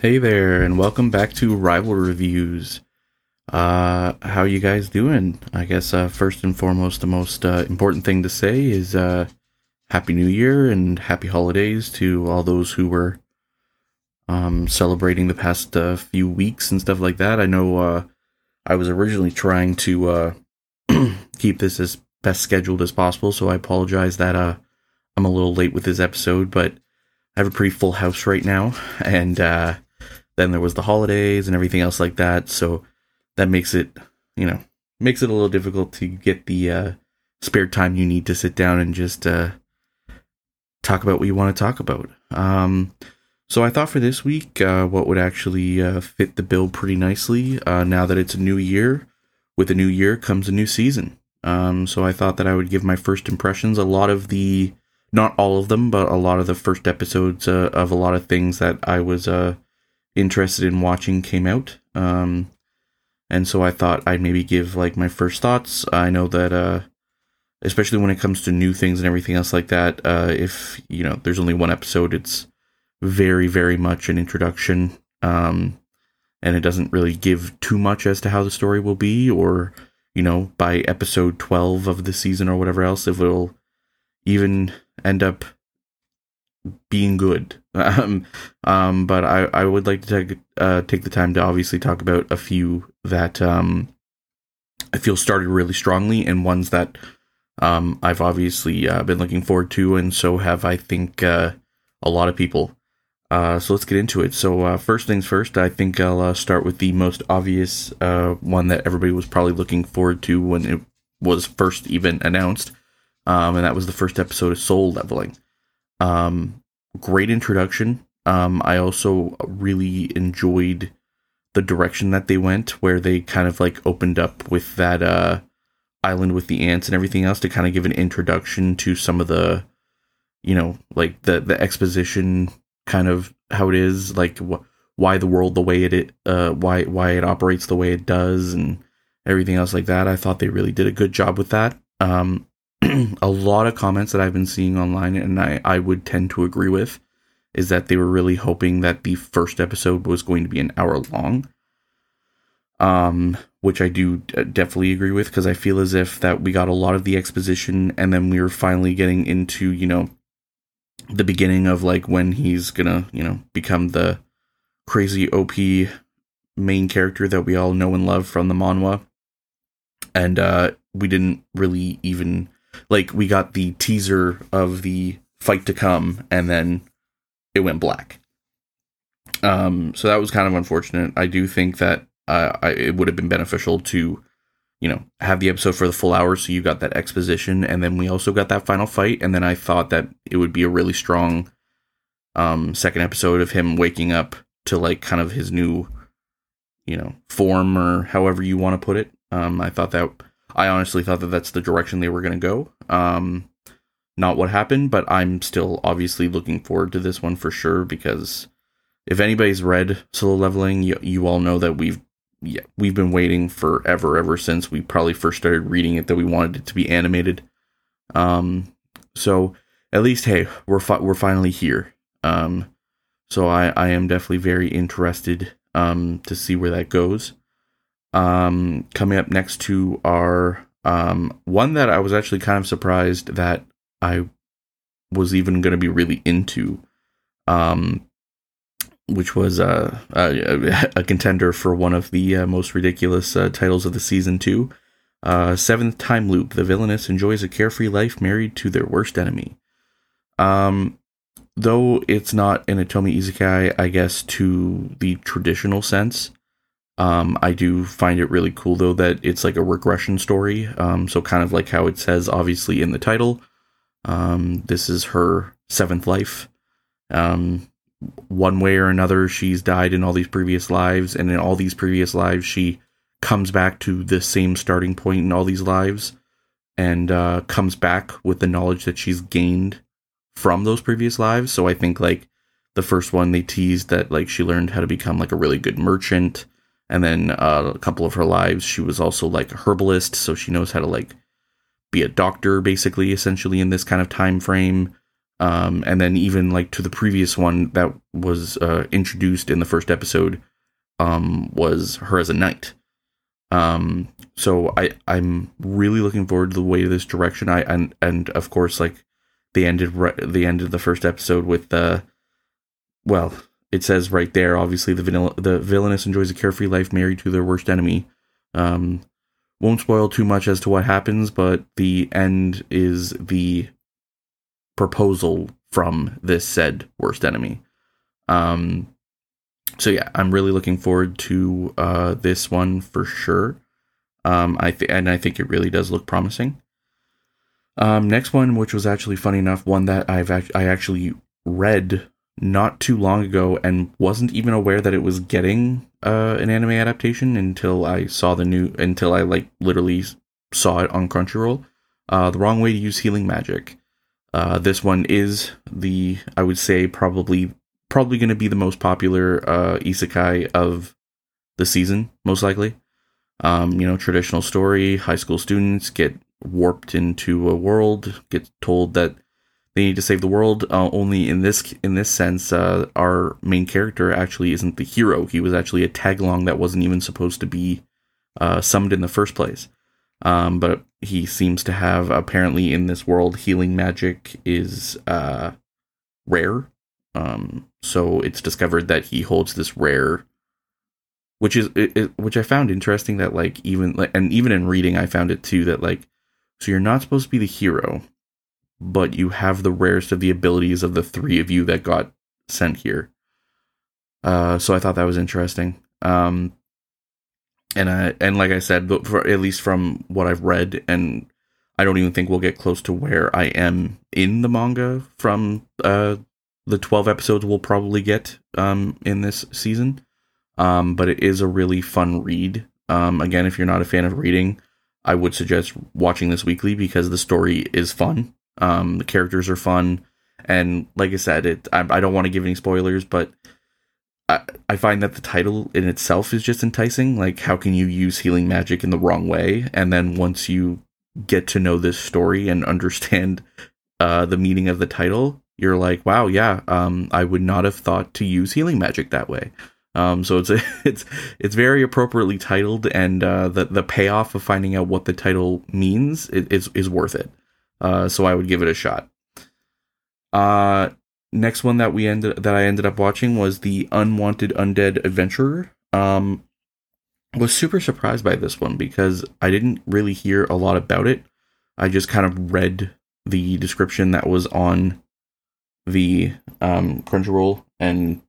Hey there, and welcome back to Rival Reviews. Uh, how you guys doing? I guess uh, first and foremost, the most uh, important thing to say is uh, Happy New Year and Happy Holidays to all those who were um, celebrating the past uh, few weeks and stuff like that. I know uh, I was originally trying to uh, keep this as best scheduled as possible, so I apologize that uh, I'm a little late with this episode, but I have a pretty full house right now, and uh, then there was the holidays and everything else like that. So that makes it, you know, makes it a little difficult to get the uh, spare time you need to sit down and just uh, talk about what you want to talk about. Um, so I thought for this week, uh, what would actually uh, fit the bill pretty nicely uh, now that it's a new year. With a new year comes a new season. Um, so I thought that I would give my first impressions. A lot of the, not all of them, but a lot of the first episodes uh, of a lot of things that I was interested in watching came out. Um, and so I thought I'd maybe give like my first thoughts. I know that, uh, especially when it comes to new things and everything else like that, uh, if you know there's only one episode, it's very, very much an introduction, um, and it doesn't really give too much as to how the story will be, or you know, by episode twelve of the season or whatever else, if it'll even end up being good. Um, um, but I, I would like to take uh, take the time to obviously talk about a few that um, I feel started really strongly and ones that um, I've obviously uh, been looking forward to, and so have I think uh, a lot of people. Uh, so let's get into it. So uh, first things first, I think I'll uh, start with the most obvious uh, one that everybody was probably looking forward to when it was first even announced, um, and that was the first episode of Solo Leveling. Um, great introduction. Um, I also really enjoyed the direction that they went, where they kind of like opened up with that uh, island with the ants and everything else to kind of give an introduction to some of the, you know, like the the exposition kind of how it is, like wh- why the world the way it, uh, why why it operates the way it does, and everything else like that. I thought they really did a good job with that. Um, a lot of comments that I've been seeing online, and I, I would tend to agree with, is that they were really hoping that the first episode was going to be an hour long. Um, which I do definitely agree with because I feel as if that we got a lot of the exposition, and then we were finally getting into you know the beginning of like when he's gonna you know become the crazy OP main character that we all know and love from the manhwa, and uh, we didn't really even like we got the teaser of the fight to come and then it went black. Um so that was kind of unfortunate. I do think that uh, I, it would have been beneficial to you know have the episode for the full hour so you got that exposition and then we also got that final fight and then i thought that it would be a really strong um second episode of him waking up to like kind of his new you know form or however you want to put it. Um i thought that I honestly thought that that's the direction they were going to go. Um, not what happened, but I'm still obviously looking forward to this one for sure because if anybody's read Solo Leveling, you, you all know that we've yeah we've been waiting forever ever since we probably first started reading it that we wanted it to be animated. Um, so at least hey, we're fi- we're finally here. Um, so I I am definitely very interested um to see where that goes. Um, coming up next to our um, one that I was actually kind of surprised that I was even going to be really into, um, which was uh, a, a, contender for one of the uh, most ridiculous uh, titles of the season two. Uh, seventh time loop. The villainess enjoys a carefree life married to their worst enemy. Um, though it's not an Otome Isekai, I guess, to the traditional sense. Um, I do find it really cool though that it's like a regression story. Um, so kind of like how it says obviously in the title. Um, this is her seventh life. Um, one way or another, she's died in all these previous lives, and in all these previous lives, she comes back to the same starting point in all these lives, and uh, comes back with the knowledge that she's gained from those previous lives. So I think like the first one, they teased that like she learned how to become like a really good merchant and then uh, a couple of her lives she was also like a herbalist so she knows how to like be a doctor basically essentially in this kind of time frame Um, and then even like to the previous one that was uh, introduced in the first episode um, was her as a knight. Um, so I I'm really looking forward to the way this direction. I and and of course like they ended re- they ended the first episode with the uh, well it says right there obviously the vanilla the villainess enjoys a carefree life married to their worst enemy. Um, won't spoil too much as to what happens, but the end is the proposal from this said worst enemy. Um, so yeah, I'm really looking forward to uh, this one for sure. Um, I th- and I think it really does look promising. Um, next one, which was actually funny enough, one that I've act- I actually read not too long ago and wasn't even aware that it was getting uh, an anime adaptation until I saw the new until I like literally saw it on Crunchyroll. Uh, the wrong way to use healing magic. Uh, this one is the I would say probably probably going to be the most popular uh, isekai of the season, most likely. Um, you know, traditional story. High school students get warped into a world, get told that they need to save the world. Uh, only in this in this sense, uh, our main character actually isn't the hero. He was actually a tag along that wasn't even supposed to be uh, summoned in the first place. Um, but he seems to have apparently in this world healing magic is uh, rare. Um, so it's discovered that he holds this rare, which is it, it, which I found interesting. That like even like and even in reading, I found it too. That like so you're not supposed to be the hero, but you have the rarest of the abilities of the three of you that got sent here. Uh, so I thought that was interesting. Um, and I and like I said, for, at least from what I've read, and I don't even think we'll get close to where I am in the manga from uh, the twelve episodes we'll probably get um, in this season. Um, but it is a really fun read. Um, again, if you're not a fan of reading, I would suggest watching this weekly because the story is fun. Um, the characters are fun, and like I said, it. I, I don't want to give any spoilers, but I, I find that the title in itself is just enticing. Like, how can you use healing magic in the wrong way? And then once you get to know this story and understand uh, the meaning of the title, you're like, wow, yeah, um, I would not have thought to use healing magic that way. Um, so it's a, it's it's very appropriately titled, and uh, the the payoff of finding out what the title means is is worth it. Uh, so I would give it a shot. Uh, next one that we ended that I ended up watching was the Unwanted Undead Adventurer. Um, was super surprised by this one because I didn't really hear a lot about it. I just kind of read the description that was on the um, Crunchyroll and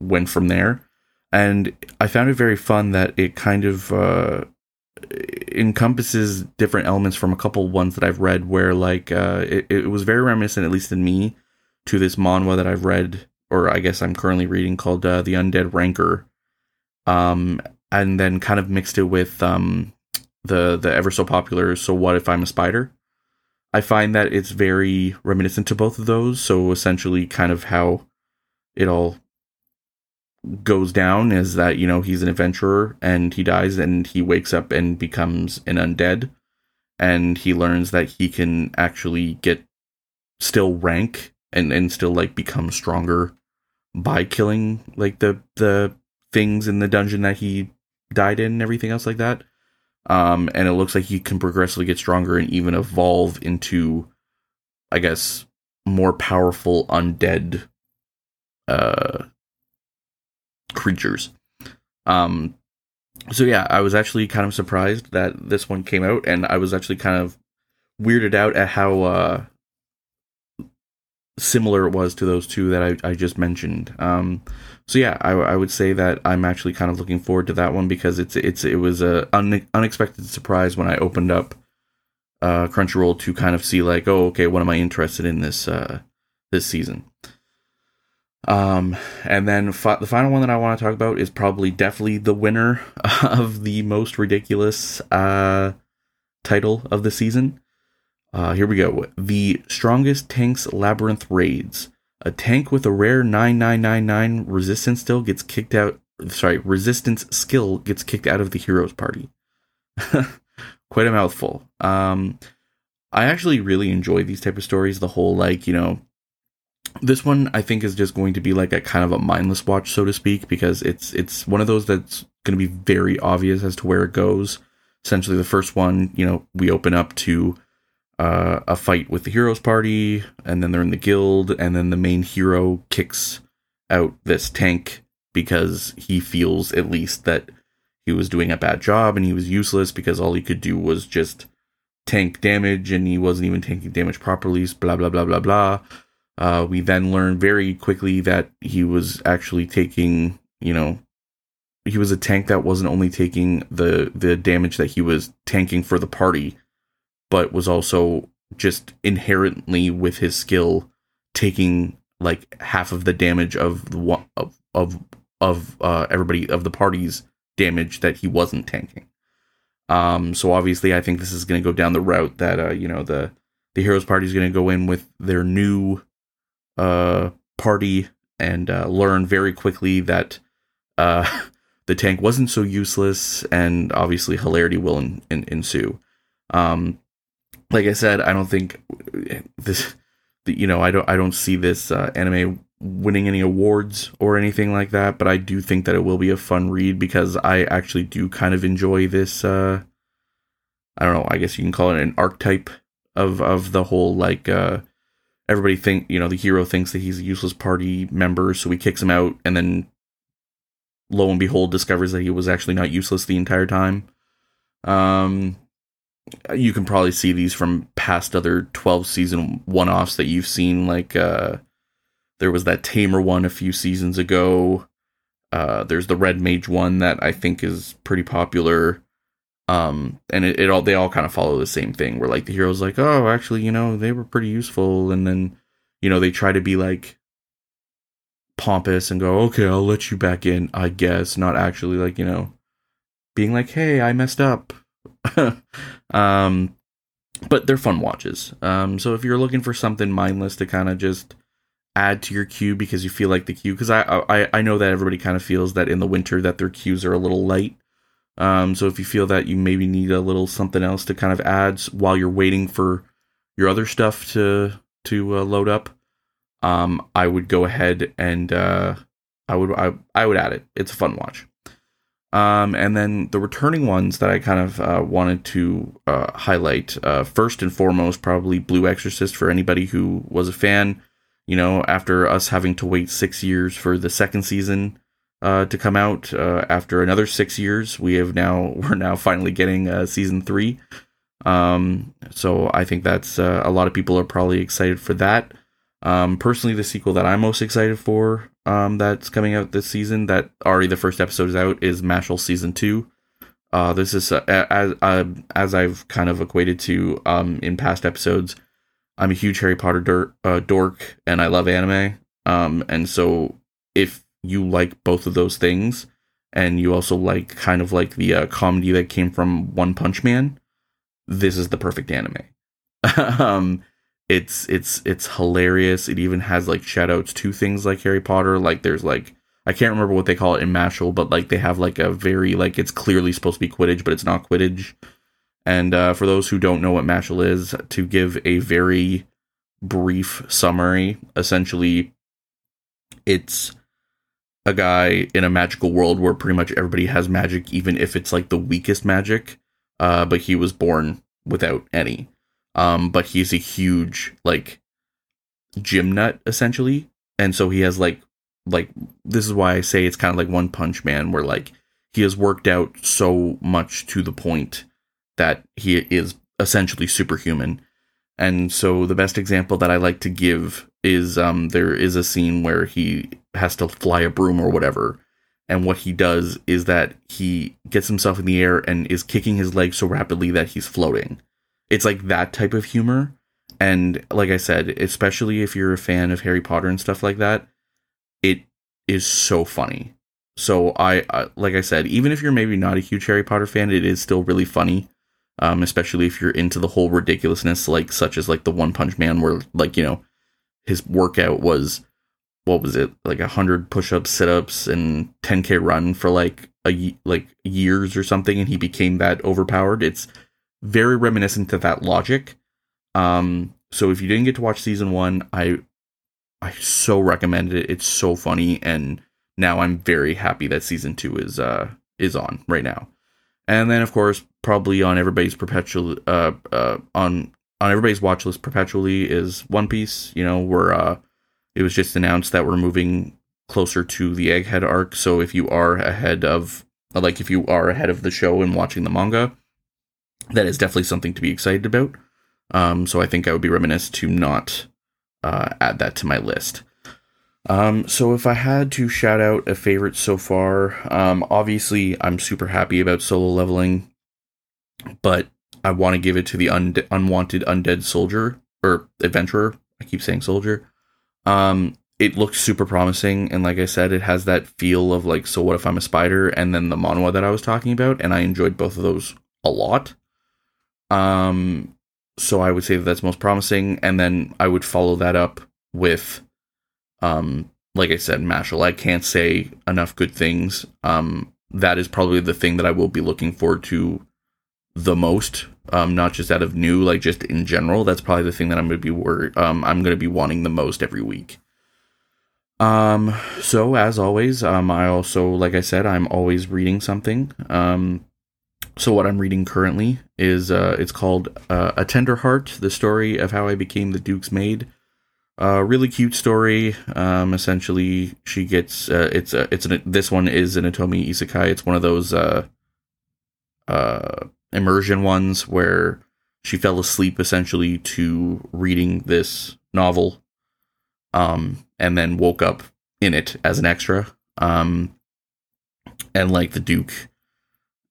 went from there. And I found it very fun that it kind of uh, encompasses different elements from a couple ones that I've read where like uh, it, it was very reminiscent, at least in me, to this manhwa that I've read, or I guess I'm currently reading called uh, The Undead Ranker. Um, and then kind of mixed it with um, the the ever so popular So What If I'm a Spider? I find that it's very reminiscent to both of those. So essentially, kind of how it all goes down is that you know he's an adventurer and he dies and he wakes up and becomes an undead. And he learns that he can actually get still rank and and still like become stronger by killing like the the things in the dungeon that he died in and everything else like that. Um and it looks like he can progressively get stronger and even evolve into i guess more powerful undead uh creatures. Um, so yeah, I was actually kind of surprised that this one came out, and I was actually kind of weirded out at how uh, similar it was to those two that I, I just mentioned. Um, so yeah, I, I would say that I'm actually kind of looking forward to that one because it's it's it was a un- unexpected surprise when I opened up uh, Crunchyroll to kind of see like, oh, okay, what am I interested in this uh, this season? Um, and then fi- the final one that I want to talk about is probably definitely the winner of the most ridiculous uh, title of the season. Uh, here we go. The strongest tanks labyrinth raids. A tank with a rare 9999 resistance still gets kicked out. Sorry, resistance skill gets kicked out of the heroes party. Quite a mouthful. Um, I actually really enjoy these type of stories. The whole like you know this one I think is just going to be like a kind of a mindless watch, so to speak, because it's it's one of those that's going to be very obvious as to where it goes. Essentially, the first one, you know, we open up to uh, a fight with the heroes party, and then they're in the guild, and then the main hero kicks out this tank because he feels at least that he was doing a bad job and he was useless because all he could do was just tank damage and he wasn't even tanking damage properly. Blah blah blah blah blah. Uh, we then learn very quickly that he was actually taking, you know, he was a tank that wasn't only taking the the damage that he was tanking for the party, but was also just inherently with his skill taking like half of the damage of the of of of uh, everybody of the party's damage that he wasn't tanking. Um, so obviously, I think this is going to go down the route that uh, you know the the heroes party is going to go in with their new uh, party and uh, learn very quickly that uh, the tank wasn't so useless, and obviously hilarity will in, in, ensue. Um, like I said, I don't think this. You know, I don't. I don't see this uh, anime winning any awards or anything like that, but I do think that it will be a fun read because I actually do kind of enjoy this. Uh, I don't know. I guess you can call it an archetype of of the whole like uh, everybody think you know the hero thinks that he's a useless party member, so he kicks him out, and then lo and behold discovers that he was actually not useless the entire time. Um, you can probably see these from past other 12 season one offs that you've seen. Like, uh, there was that Tamer one a few seasons ago. Uh, there's the Red Mage one that I think is pretty popular. Um, and it, it all they all kind of follow the same thing where like the hero's like, oh, actually, you know, they were pretty useful, and then you know they try to be like pompous and go, okay, I'll let you back in, I guess, not actually like you know being like, hey, I messed up. um, but they're fun watches. Um, so if you're looking for something mindless to kind of just add to your queue because you feel like the queue, because I, I I know that everybody kind of feels that in the winter that their queues are a little light. Um, so if you feel that you maybe need a little something else to kind of add while you're waiting for your other stuff to to uh, load up, um, I would go ahead and uh, I would I, I would add it. It's a fun watch. Um, and then the returning ones that I kind of uh, wanted to uh, highlight uh, first and foremost, probably Blue Exorcist for anybody who was a fan. You know, after us having to wait six years for the second season, uh, to come out uh, after another six years. We have now we're now finally getting uh, season three. Um, so I think that's uh, a lot of people are probably excited for that. Um, personally, the sequel that I'm most excited for um, that's coming out this season, that already the first episode is out, is Mashle season two. Uh, this is uh, as as I've kind of equated to um, in past episodes. I'm a huge Harry Potter dork, dork and I love anime. Um, and so if you like both of those things and you also like kind of like the uh, comedy that came from One Punch Man, this is the perfect anime. um, it's it's it's hilarious. It even has like shoutouts to things like Harry Potter. Like there's like I can't remember what they call it in Mashle, but like they have like a very like it's clearly supposed to be Quidditch, but it's not Quidditch. And uh, for those who don't know what Mashle is, to give a very brief summary, essentially, it's a guy in a magical world where pretty much everybody has magic, even if it's like the weakest magic. Uh, but he was born without any. Um, but he's a huge like gym nut essentially, and so he has like like this is why I say it's kind of like One Punch Man, where like he has worked out so much to the point that he is essentially superhuman. And so the best example that I like to give is um, there is a scene where he has to fly a broom or whatever. And what he does is that he gets himself in the air and is kicking his legs so rapidly that he's floating. It's like that type of humor. And like I said, especially if you're a fan of Harry Potter and stuff like that, it is so funny. So I, I like I said, even if you're maybe not a huge Harry Potter fan, it is still really funny. Um, especially if you're into the whole ridiculousness, like such as like the One Punch Man, where like you know his workout was what was it like a hundred push-ups, sit-ups, and 10k run for like a like years or something, and he became that overpowered. It's very reminiscent to that logic. Um, so if you didn't get to watch season one, I I so recommended it. It's so funny, and now I'm very happy that season two is uh is on right now. And then of course, probably on everybody's perpetual uh uh on on everybody's watch list perpetually is One Piece. You know, where uh it was just announced that we're moving closer to the Egghead arc. So if you are ahead of like if you are ahead of the show and watching the manga, that is definitely something to be excited about. Um, so I think I would be remiss to not uh, add that to my list. Um, so if I had to shout out a favorite so far, um, obviously I'm super happy about solo leveling, but I want to give it to the un- unwanted undead soldier or adventurer. I keep saying soldier. Um, it looks super promising, and like I said, it has that feel of like, so what if I'm a spider? And then the manhwa that I was talking about, and I enjoyed both of those a lot. Um, so I would say that that's most promising, and then I would follow that up with, um, like I said, Mashle. I can't say enough good things. Um, that is probably the thing that I will be looking forward to the most. Um, not just out of new, like just in general. That's probably the thing that I'm gonna be worried. Um, I'm gonna be wanting the most every week. Um, so as always, um, I also, like I said, I'm always reading something. Um, so what I'm reading currently is uh, it's called uh, A Tender Heart: The Story of How I Became the Duke's Maid. Uh, really cute story. Um, essentially, she gets uh, it's a, it's an, this one is an Otome Isekai. It's one of those uh, uh, immersion ones where she fell asleep essentially to reading this novel, um, and then woke up in it as an extra. Um, and like the Duke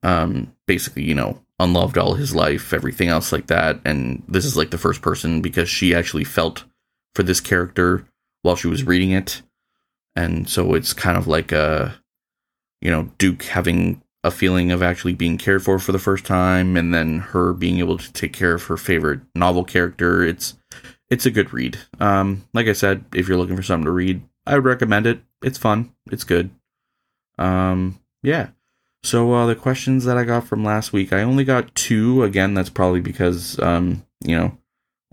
um, basically, you know, unloved all his life, everything else like that. And this is like the first person because she actually felt for this character while she was reading it. And so it's kind of like a, you know, Duke having a feeling of actually being cared for for the first time and then her being able to take care of her favorite novel character. It's, it's a good read. Um, like I said, if you're looking for something to read, I would recommend it. It's fun. It's good. Um, yeah. So uh, the questions that I got from last week, I only got two. Again, that's probably because um, you know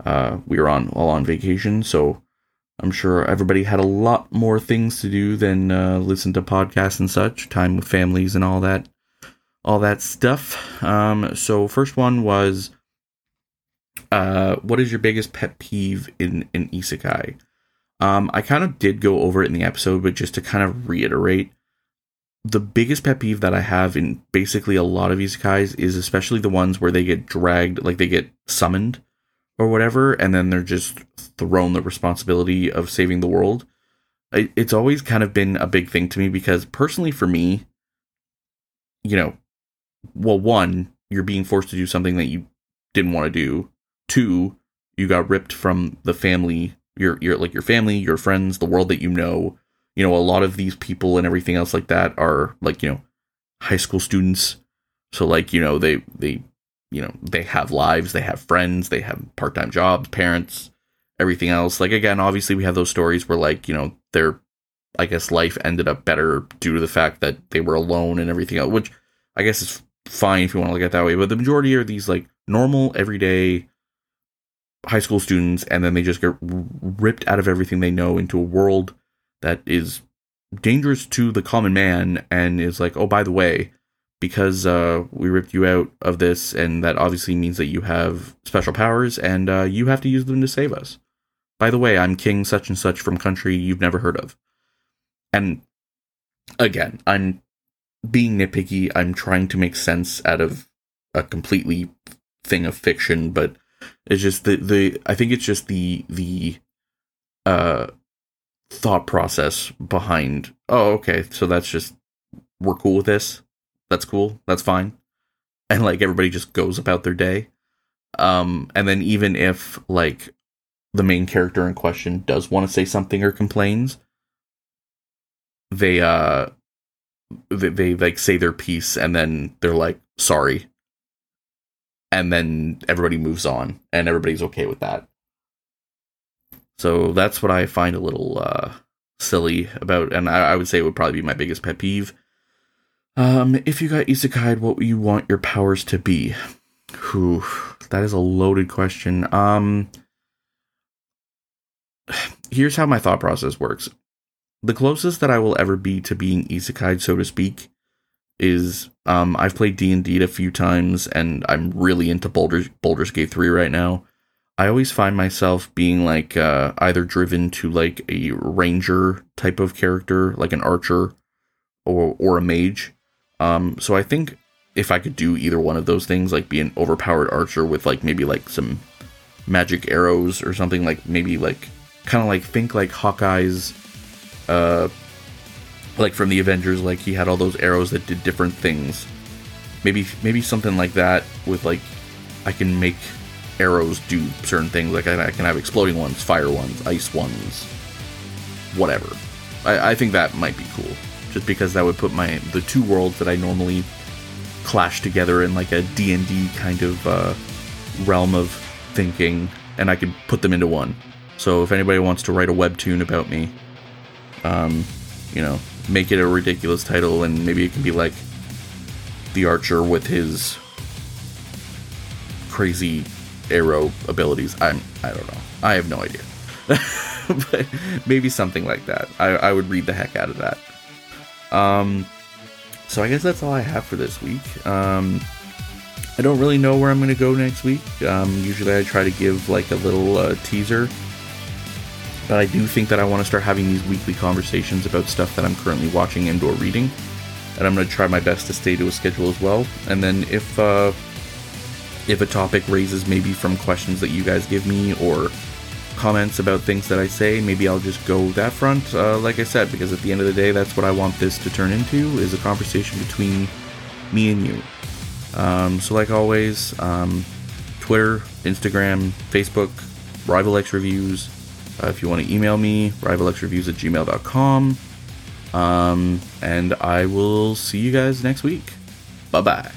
uh, we were on all on vacation, so I'm sure everybody had a lot more things to do than uh, listen to podcasts and such, time with families and all that, all that stuff. Um, so first one was, uh, what is your biggest pet peeve in in isekai? Um, I kind of did go over it in the episode, but just to kind of reiterate, the biggest pet peeve that I have in basically a lot of isekais is especially the ones where they get dragged, like they get summoned or whatever, and then they're just thrown the responsibility of saving the world. It's always kind of been a big thing to me because personally, for me, you know, well, one, you're being forced to do something that you didn't want to do. Two, you got ripped from the family, your your like your family, your friends, the world that you know you know, a lot of these people and everything else like that are like, you know, high school students. So like, you know, they they you know, they have lives, they have friends, they have part-time jobs, parents, everything else. Like again, obviously we have those stories where like, you know, their I guess life ended up better due to the fact that they were alone and everything else, which I guess is fine if you want to look at it that way. But the majority are these like normal, everyday high school students, and then they just get ripped out of everything they know into a world that is dangerous to the common man and is like, oh, by the way, because uh, we ripped you out of this, and that obviously means that you have special powers and uh, you have to use them to save us. By the way, I'm King such and such from country you've never heard of. And again, I'm being nitpicky. I'm trying to make sense out of a completely thing of fiction, but it's just the the I think it's just the the uh thought process behind oh okay so that's just we're cool with this? That's cool? That's fine? And like everybody just goes about their day? Um and then even if like the main character in question does want to say something or complains they uh they, they like say their piece and then they're like sorry and then everybody moves on and everybody's okay with that so that's what I find a little uh, silly about, and I, I, would say it would probably be my biggest pet peeve. Um, if you got isekai, what would you want your powers to be? Whew, that is a loaded question. Um, here's how my thought process works. The closest that I will ever be to being isekai, so to speak, is um, I've played D and D a few times, and I'm really into Baldur's Baldur's Gate three right now. I always find myself being like uh, either driven to like a ranger type of character, like an archer, or or a mage. Um, so I think if I could do either one of those things, like be an overpowered archer with like maybe like some magic arrows or something like maybe like kind of like think like Hawkeye's uh like from the Avengers like he had all those arrows that did different things. Maybe maybe something like that with like I can make arrows do certain things like I, I can have exploding ones, fire ones, ice ones, whatever. I, I think that might be cool just because that would put my the two worlds that I normally clash together in like a D&D kind of uh, realm of thinking and I could put them into one. So if anybody wants to write a webtoon about me, um, you know, make it a ridiculous title and maybe it can be like the archer with his crazy arrow abilities. I'm I don't know. I have no idea. but maybe something like that. I, I would read the heck out of that. Um so I guess that's all I have for this week. Um I don't really know where I'm going to go next week. Um, usually I try to give like a little uh, teaser. But I do think that I want to start having these weekly conversations about stuff that I'm currently watching and or reading. And I'm going to try my best to stay to a schedule as well. And then if uh, if a topic raises maybe from questions that you guys give me or comments about things that I say, maybe I'll just go that front. Uh, like I said, because at the end of the day, that's what I want this to turn into is a conversation between me and you. Um, so, like always, um, Twitter, Instagram, Facebook, Rival X Reviews. Uh, if you want to email me, rivalxreviews at gmail.com. Um, and I will see you guys next week. Bye bye.